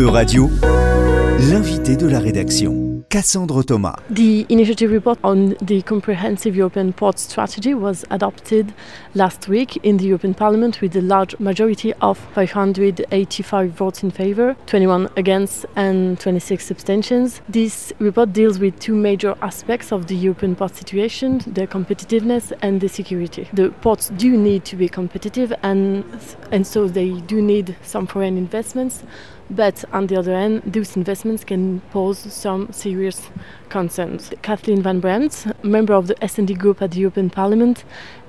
L'invité de la rédaction. Cassandre Thomas. The initiative report on the comprehensive European port strategy was adopted last week in the European Parliament with a large majority of 585 votes in favor, 21 against, and 26 abstentions. This report deals with two major aspects of the European port situation the competitiveness and the security. The ports do need to be competitive, and, and so they do need some foreign investments. But on the other hand, those investments can pose some serious concerns. Kathleen Van Brempt, member of the SD group at the European Parliament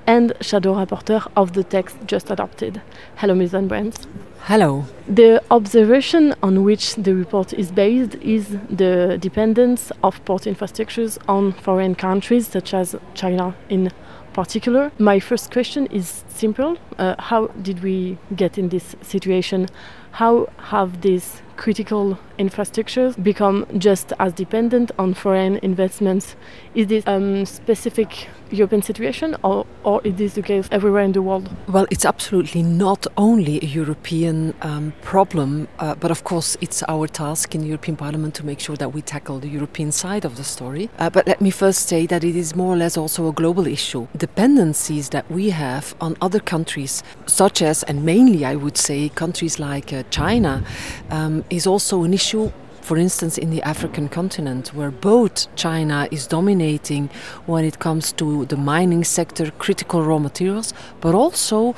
and shadow rapporteur of the text just adopted. Hello, Ms. Van Brempt. Hello. The observation on which the report is based is the dependence of port infrastructures on foreign countries, such as China in particular. My first question is simple uh, How did we get in this situation? How have these critical infrastructures become just as dependent on foreign investments? Is this a um, specific European situation or, or is this the case everywhere in the world? Well, it's absolutely not only a European um, problem, uh, but of course it's our task in the European Parliament to make sure that we tackle the European side of the story. Uh, but let me first say that it is more or less also a global issue. Dependencies that we have on other countries, such as, and mainly I would say, countries like uh, China, um, is also an issue for instance, in the African continent, where both China is dominating when it comes to the mining sector, critical raw materials, but also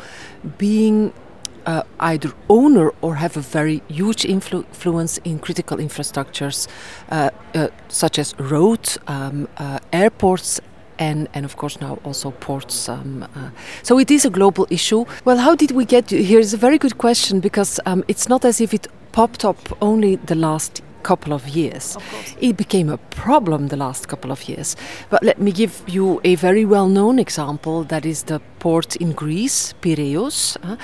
being uh, either owner or have a very huge influ- influence in critical infrastructures uh, uh, such as roads, um, uh, airports, and, and of course now also ports. Um, uh, so it is a global issue. Well, how did we get here? Is a very good question because um, it's not as if it popped up only the last couple of years. Of it became a problem the last couple of years. But let me give you a very well known example that is the port in Greece, Piraeus. Uh,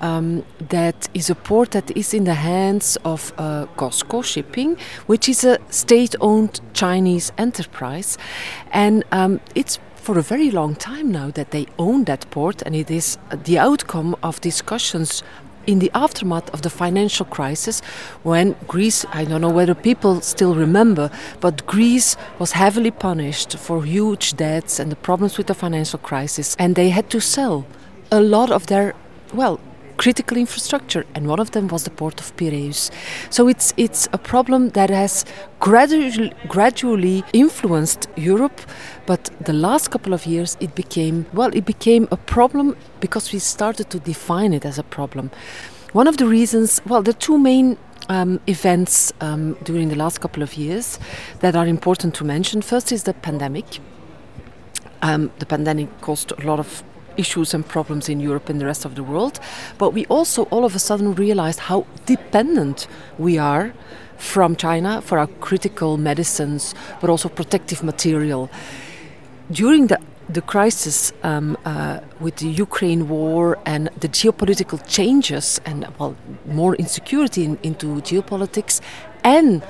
um, that is a port that is in the hands of uh, COSCO Shipping, which is a state owned Chinese enterprise. And um, it's for a very long time now that they own that port, and it is the outcome of discussions in the aftermath of the financial crisis, when Greece, I don't know whether people still remember, but Greece was heavily punished for huge debts and the problems with the financial crisis, and they had to sell a lot of their, well, critical infrastructure, and one of them was the port of Piraeus. So it's it's a problem that has gradually gradually influenced Europe, but the last couple of years it became well, it became a problem because we started to define it as a problem. One of the reasons, well, the two main um, events um, during the last couple of years that are important to mention. First is the pandemic. Um, the pandemic caused a lot of issues and problems in Europe and the rest of the world. But we also all of a sudden realized how dependent we are from China for our critical medicines, but also protective material. During the the crisis um, uh, with the Ukraine war and the geopolitical changes and well more insecurity in, into geopolitics and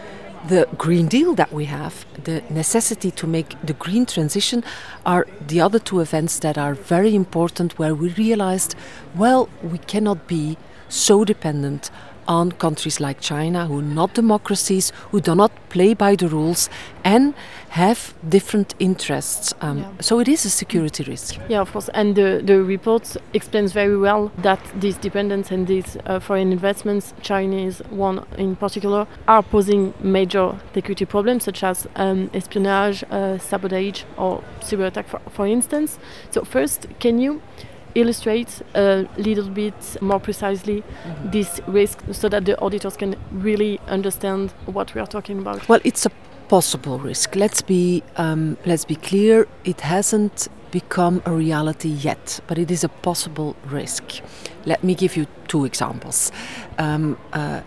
the Green Deal that we have, the necessity to make the green transition, are the other two events that are very important where we realized, well, we cannot be so dependent on countries like China, who are not democracies, who do not play by the rules, and have different interests. Um, yeah. So it is a security risk. Yeah, of course. And the, the report explains very well that these dependence and these uh, foreign investments, Chinese one in particular, are posing major security problems such as um, espionage, uh, sabotage, or cyber attack, for, for instance. So, first, can you illustrate a little bit more precisely mm-hmm. this risk so that the auditors can really understand what we are talking about? Well, it's a possible risk. Let's be um, let's be clear. It hasn't become a reality yet, but it is a possible risk. Let me give you two examples. Um, uh,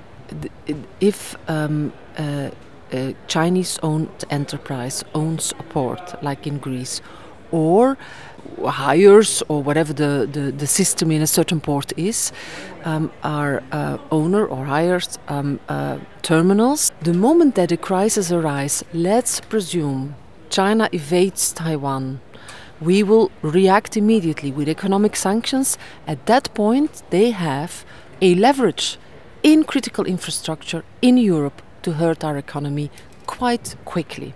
if um, uh, a Chinese-owned enterprise owns a port, like in Greece, or hires or whatever the, the, the, system in a certain port is um, are uh, owner or hires um, uh, terminals. The moment that a crisis arises, let's presume China evades Taiwan. We will react immediately with economic sanctions. At that point, they have a leverage in critical infrastructure in Europe to hurt our economy quite quickly.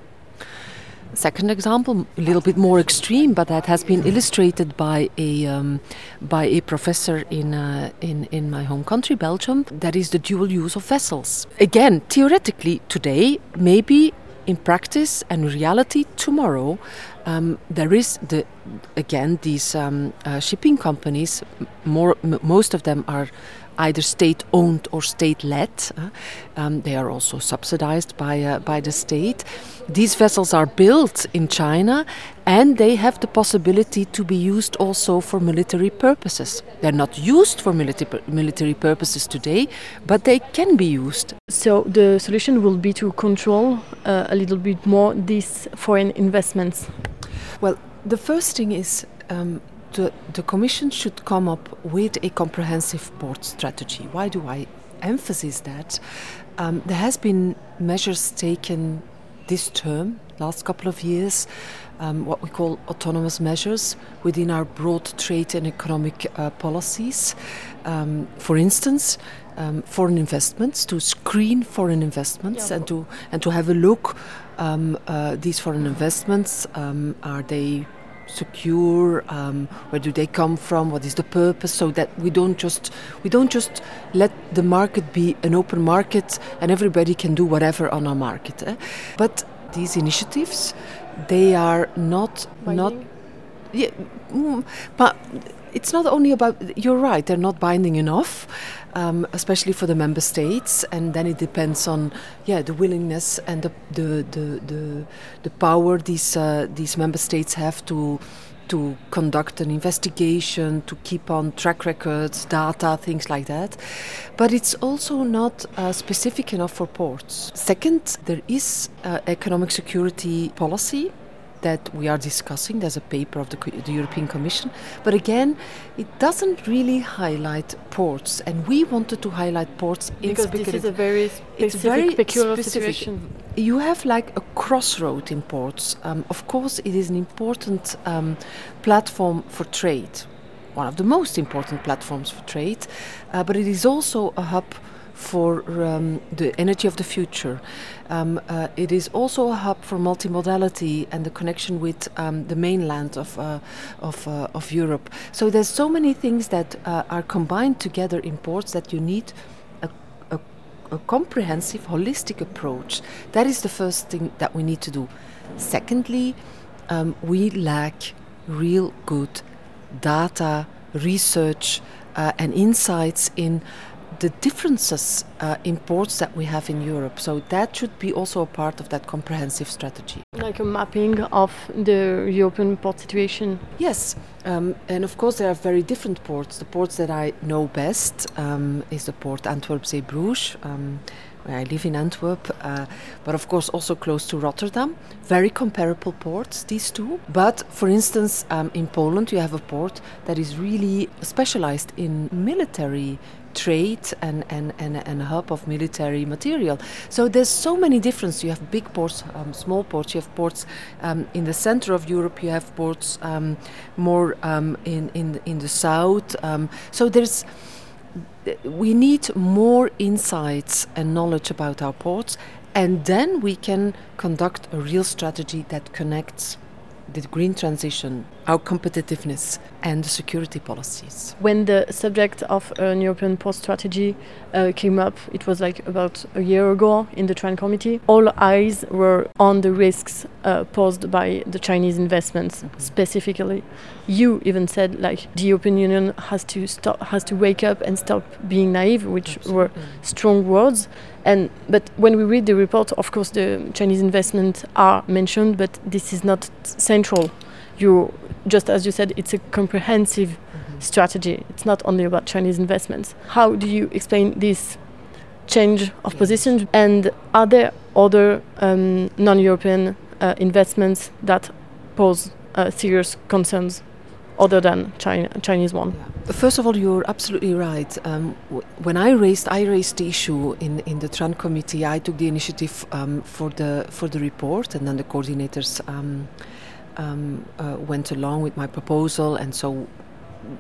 Second example, a little bit more extreme, but that has been illustrated by a um, by a professor in uh, in in my home country, Belgium. That is the dual use of vessels. Again, theoretically, today, maybe in practice and reality, tomorrow, um, there is the again these um, uh, shipping companies. More, m- most of them are either state owned or state led. Um, they are also subsidized by, uh, by the state. These vessels are built in China and they have the possibility to be used also for military purposes. They're not used for military, military purposes today, but they can be used. So the solution will be to control uh, a little bit more these foreign investments. Well, the first thing is um, the, the Commission should come up with a comprehensive port strategy. Why do I emphasize that? Um, there has been measures taken this term, last couple of years, um, what we call autonomous measures within our broad trade and economic uh, policies. Um, for instance, um, foreign investments to screen foreign investments yeah. and to and to have a look. Um, uh, these foreign investments um, are they secure um, where do they come from what is the purpose so that we don't just we don't just let the market be an open market and everybody can do whatever on our market eh? but these initiatives they are not Binding? not yeah, mm, but it's not only about you're right they're not binding enough um, especially for the member states and then it depends on yeah the willingness and the the the, the, the power these uh, these member states have to to conduct an investigation, to keep on track records, data, things like that. But it's also not uh, specific enough for ports. Second, there is uh, economic security policy that we are discussing. There's a paper of the, the, European Commission. But again, it doesn't really highlight ports. And we wanted to highlight ports because this is a very specific, very peculiar specific. situation. You have like a crossroad in ports. Um, of course, it is an important um, platform for trade, one of the most important platforms for trade. Uh, but it is also a hub for um, the energy of the future. Um, uh, it is also a hub for multimodality and the connection with um, the mainland of uh, of, uh, of Europe. So there's so many things that uh, are combined together in ports that you need a, a, a comprehensive, holistic approach. That is the first thing that we need to do. Secondly, um, we lack real good data, research, uh, and insights in the differences uh, in ports that we have in Europe. So that should be also a part of that comprehensive strategy. Like a mapping of the European port situation. Yes, um, and of course there are very different ports. The ports that I know best um, is the port Antwerp-Zeebrugge. Um, where I live in Antwerp, uh, but of course also close to Rotterdam. Very comparable ports, these two. But for instance, um, in Poland, you have a port that is really specialized in military trade and, and, and, and hub of military material. So there's so many differences. You have big ports, um, small ports. You have ports um, in the center of Europe. You have ports um, more um, in, in in the south. Um, so there's we need more insights and knowledge about our ports, and then we can conduct a real strategy that connects the green transition, our competitiveness, and the security policies. When the subject of an European port strategy uh, came up, it was like about a year ago in the TRAN committee. All eyes were on the risks uh, posed by the Chinese investments mm-hmm. specifically. You even said like the European Union has to stop, has to wake up and stop being naive, which Absolutely. were strong words. And but when we read the report, of course, the Chinese investments are mentioned, but this is not central. You just as you said, it's a comprehensive mm-hmm. strategy. It's not only about Chinese investments. How do you explain this change of position? And are there other um, non-European uh, investments that pose uh, serious concerns other than China, Chinese one? First of all, you're absolutely right. Um, when I raised, I raised the issue in, in the TRAN committee. I took the initiative um, for the for the report, and then the coordinators um, um uh, went along with my proposal, and so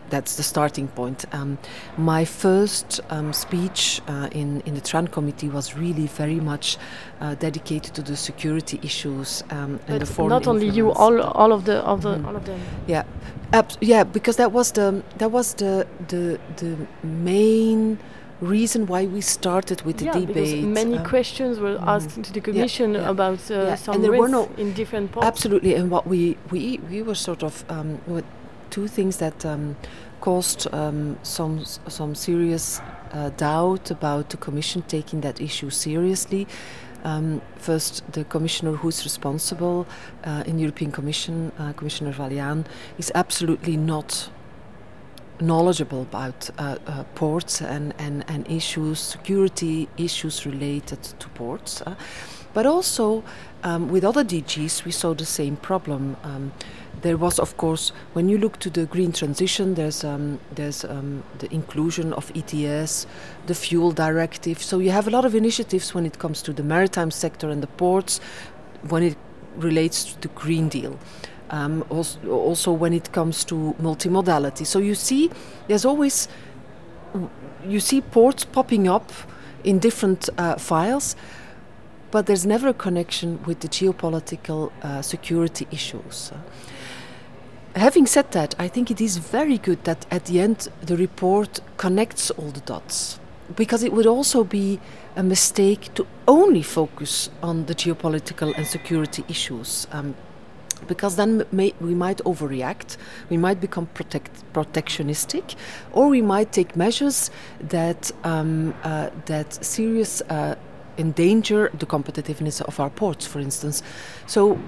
that's the starting point. Um, my first um, speech uh, in in the Tran committee was really very much uh, dedicated to the security issues um, and the foreign Not only you, all all of the of the mm. all of them. Yeah, Abs- yeah, because that was the that was the the the main reason why we started with the yeah, debate. Because many uh, questions were mm, asked to the Commission yeah, yeah, about uh, some and there were no in different parts. Absolutely, and what we we we were sort of um, two things that um, caused um, some some serious uh, doubt about the Commission taking that issue seriously. Um, first, the commissioner who's responsible uh, in the European Commission, uh, Commissioner Vălean, is absolutely not knowledgeable about uh, uh, ports and, and, and issues, security issues related to ports. Uh, but also, um, with other DGs, we saw the same problem. Um, there was, of course, when you look to the green transition, there's um, there's um, the inclusion of ETS, the fuel directive. So you have a lot of initiatives when it comes to the maritime sector and the ports, when it relates to the Green Deal um, also, also when it comes to multimodality. So you see, there's always you see ports popping up in different uh, files, but there's never a connection with the geopolitical uh, security issues. Having said that, I think it is very good that at the end the report connects all the dots because it would also be a mistake to only focus on the geopolitical and security issues. Um, because then may, we might overreact, we might become protect, protectionistic, or we might take measures that um, uh, that serious uh, endanger the competitiveness of our ports, for instance. So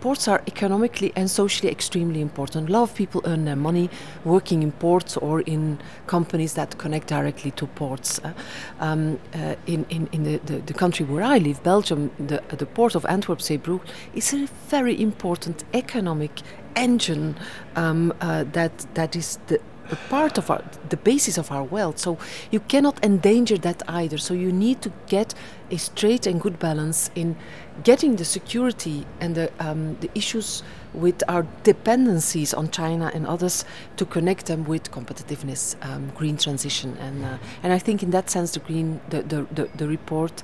ports are economically and socially extremely important. A lot of people earn their money working in ports or in companies that connect directly to ports. Uh, um, uh, in in, in the, the, the, country where I live, Belgium, the, the port of Antwerp Zeebrugge is a very important economic engine um, uh, that that is the a part of our the basis of our wealth so you cannot endanger that either so you need to get a straight and good balance in getting the security and the um, the issues with our dependencies on China and others to connect them with competitiveness, um, green transition, and uh, and I think in that sense the green the the, the, the report.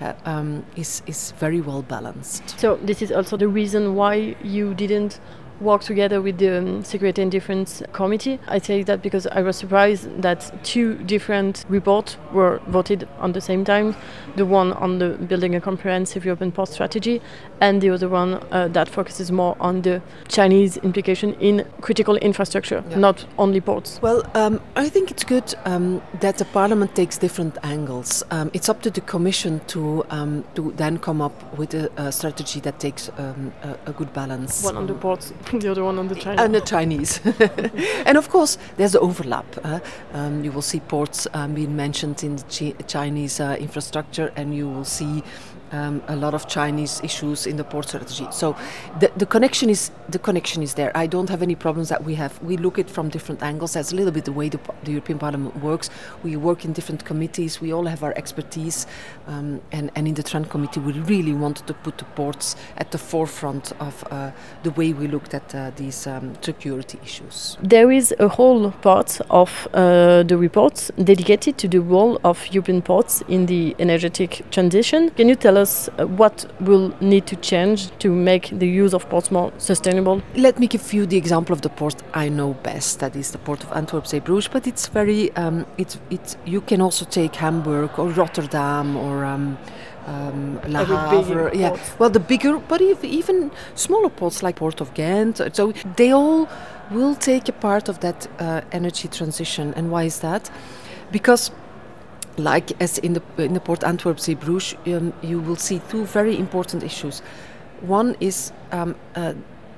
Uh, um, is is very well balanced. So this is also the reason why you didn't work together with the um, Security and Defense Committee. I say that because I was surprised that two different reports were voted on the same time the one on the building a comprehensive European port strategy, and the other one uh, that focuses more on the Chinese implication in critical infrastructure, yeah. not only ports. Well, um, I think it's good um, that the Parliament takes different angles. Um, it's up to the Commission to um, to then come up with a, a strategy that takes um, a, a, good balance. One on the ports the other one on the Chinese. And the Chinese. and of course, there's overlap. Uh, um, you will see ports um, being mentioned in the Chi Chinese uh, infrastructure, and you will see um, a lot of Chinese issues in the port strategy. So the, the connection is the connection is there. I don't have any problems that we have. We look at from different angles. That's a little bit the way the, the European Parliament works. We work in different committees. We all have our expertise, um, and and in the Tran committee, we really wanted to put the ports at the forefront of uh, the way we looked at uh, these um, security issues. There is a whole part of uh, the report dedicated to the role of European ports in the energetic transition. Can you tell us? Us what will need to change to make the use of ports more sustainable? Let me give you the example of the port I know best. That is the port of Antwerp Zeebrugge, but it's very um, it's it's. You can also take Hamburg or Rotterdam or. Um, um, Le Havre, yeah. Well, the bigger, but even smaller ports like Port of Ghent. So they all will take a part of that uh, energy transition. And why is that? Because like as in the in the port Antwerp Zeebrugge, um, you will see two very important issues. One is um, uh,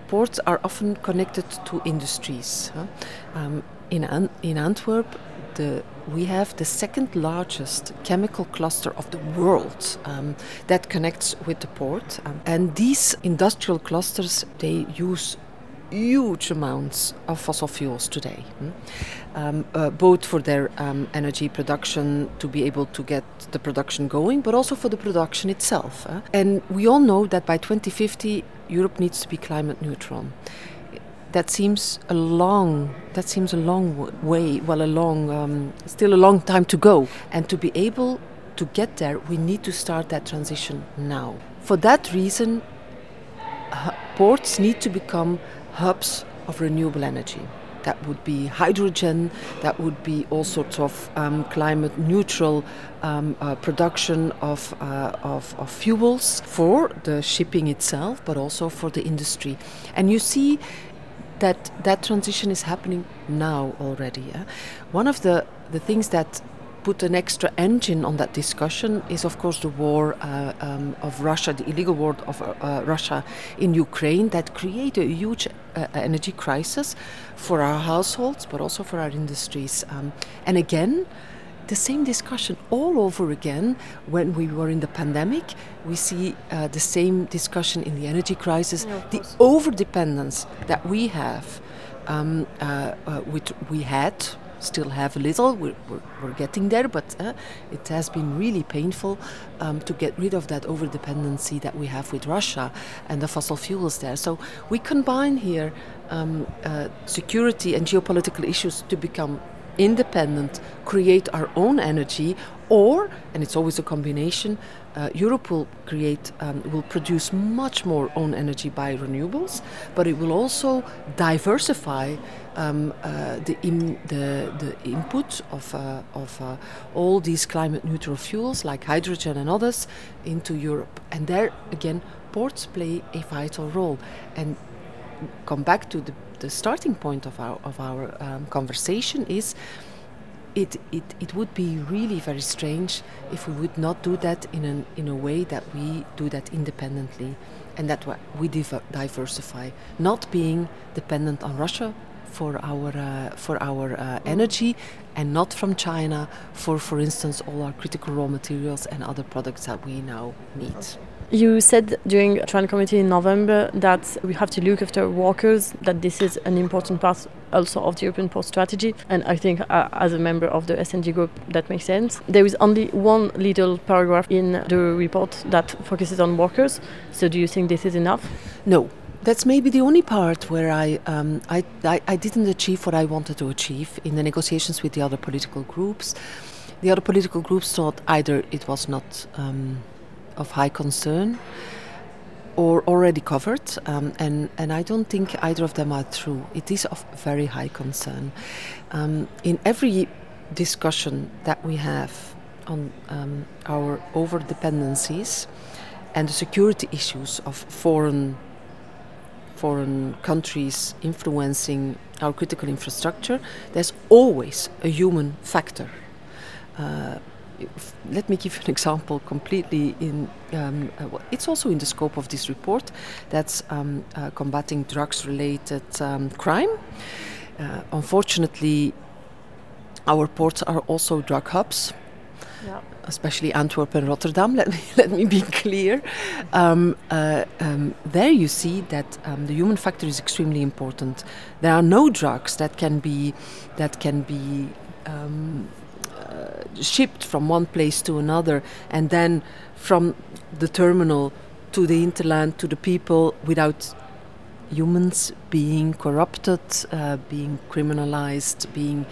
ports are often connected to industries. Huh? Um, in An in Antwerp, the we have the second largest chemical cluster of the world um, that connects with the port, um, and these industrial clusters they use huge amounts of fossil fuels today, hmm? um, uh, both for their um, energy production to be able to get the production going, but also for the production itself. And we all know that by 2050, Europe needs to be climate neutral. that seems a long that seems a long way well a long um, still a long time to go and to be able to get there we need to start that transition now for that reason ports need to become hubs of renewable energy that would be hydrogen, that would be all sorts of um, climate neutral um, uh, production of, uh, of, of, fuels for the shipping itself, but also for the industry. And you see that that transition is happening now already. One of the, the things that put an extra engine on that discussion is, of course, the war uh, um, of Russia, the illegal war of uh, Russia in Ukraine, that created a huge uh, energy crisis for our households, but also for our industries. Um, and again, the same discussion all over again when we were in the pandemic. We see uh, the same discussion in the energy crisis, yeah, the over dependence that we have, um, uh, uh, which we had still have a little. We're, we're, we're getting there, but uh, it has been really painful um, to get rid of that over dependency that we have with Russia and the fossil fuels there. So we combine here um, uh, security and geopolitical issues to become independent, create our own energy, or, and it's always a combination, uh, Europe will create, um, will produce much more own energy by renewables, but it will also diversify um, uh, the, Im, the, the input of, uh, of uh, all these climate neutral fuels like hydrogen and others into Europe. And there again, ports play a vital role. And come back to the, the starting point of our, of our um, conversation is it, it, it would be really very strange if we would not do that in, an, in a way that we do that independently and that we diversify, not being dependent on Russia for our, uh, for our uh, energy and not from China for, for instance, all our critical raw materials and other products that we now need. You said during Tran Committee in November that we have to look after workers, that this is an important part also of the European Port Strategy. And I think uh, as a member of the S&D group, that makes sense. There is only one little paragraph in the report that focuses on workers. So do you think this is enough? No, that's maybe the only part where I, um, I, I, I, didn't achieve what I wanted to achieve in the negotiations with the other political groups. The other political groups thought either it was not um, of high concern or already covered, um, and, and I don't think either of them are true. It is of very high concern. Um, in every discussion that we have on um, our over dependencies and the security issues of foreign foreign countries influencing our critical infrastructure, there's always a human factor. Uh, let me give you an example completely in um, uh, it's also in the scope of this report that's um, uh, combating drugs related um, crime. Uh, unfortunately our ports are also drug hubs yeah. especially Antwerp and Rotterdam let me, let me be clear. Um, uh, um, there you see that um, the human factor is extremely important. There are no drugs that can be that can be shipped from one place to another and then from the terminal to the interland to the people without humans being corrupted, uh, being criminalized, being.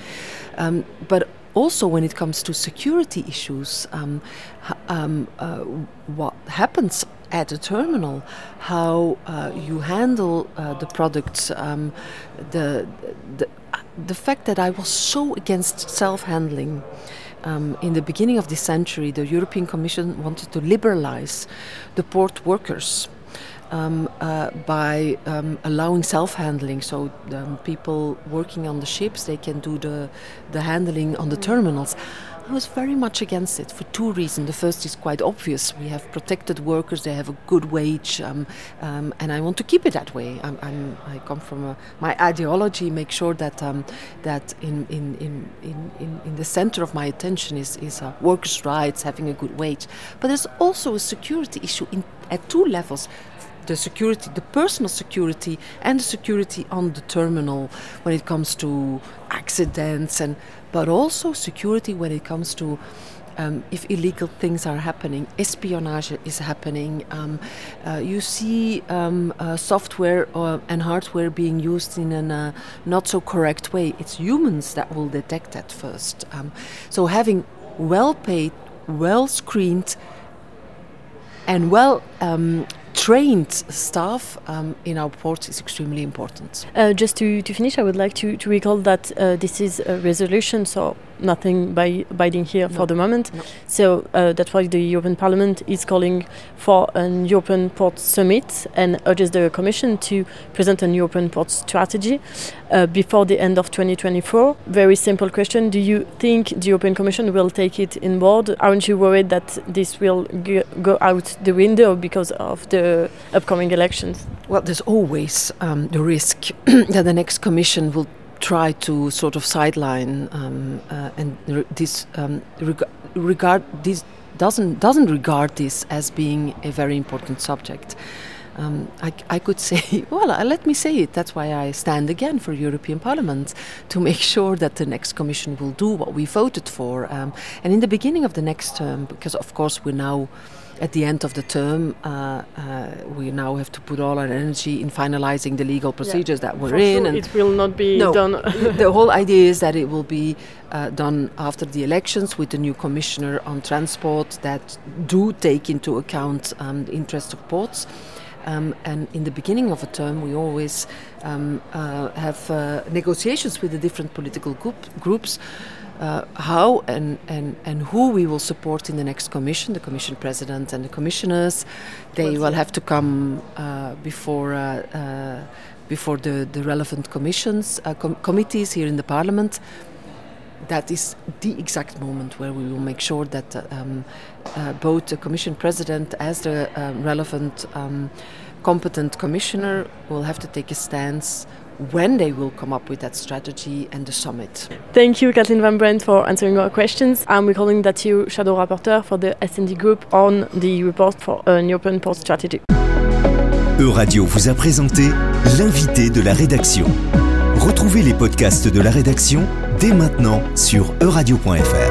Um, but also, when it comes to security issues, um, um, uh, what happens at the terminal, how uh, you handle uh, the products, um, the, the the fact that I was so against self handling. Um, in the beginning of this century, the European Commission wanted to liberalize the port workers um, uh, by um, allowing self-handling. So um, people working on the ships, they can do the the handling on the terminals. I was very much against it for two reasons. The first is quite obvious. We have protected workers; they have a good wage, um, um, and I want to keep it that way. I'm, I'm, i come from a, my ideology. Make sure that um, that in, in, in, in, in the center of my attention is is uh, workers' rights, having a good wage. But there's also a security issue in, at two levels the security, the personal security, and the security on the terminal when it comes to accidents and but also security when it comes to um, if illegal things are happening, espionage is happening. Um, uh, you see um, uh, software uh, and hardware being used in a uh, not so correct way. It's humans that will detect that first. Um, so having well paid, well screened, and well um, trained staff um, in our ports is extremely important. Uh, just to, to finish, I would like to, to recall that uh, this is a resolution, so nothing by binding here no. for the moment. No. So uh, that's why the European Parliament is calling for an European Port Summit and urges the Commission to present an European Port strategy uh, before the end of 2024. Very simple question: Do you think the European Commission will take it in board? Aren't you worried that this will go out the window because of the upcoming elections? Well, there's always um, the risk that the next Commission will try to sort of sideline um, uh, and re this um, reg regard this doesn't doesn't regard this as being a very important subject. Um, I, I, could say, well, uh, let me say it. That's why I stand again for European Parliament to make sure that the next Commission will do what we voted for. Um, and in the beginning of the next term, because of course we're now at the end of the term, uh, uh, we now have to put all our energy in finalizing the legal procedures yeah, that we're in. Sure and it will not be no, done. the whole idea is that it will be uh, done after the elections with the new commissioner on transport that do take into account um, the interests of ports. Um, and in the beginning of a term, we always um, uh, have uh, negotiations with the different political group, groups uh, how and, and, and who we will support in the next commission, the commission president and the commissioners. They will have to come uh, before, uh, uh before the, the relevant commissions, uh, com committees here in the parliament. That is the exact moment where we will make sure that uh, um, both the commission president as the relevant um, competent commissioner will have to take a stance when they will come up with that strategy and the summit. Thank you, Kathleen Van Brent, for answering our questions. I'm recalling that you shadow rapporteur for the S&D Group on the report for an European port strategy. Euradio vous a présenté l'invité de la rédaction. Retrouvez les podcasts de la rédaction dès maintenant sur euradio.fr.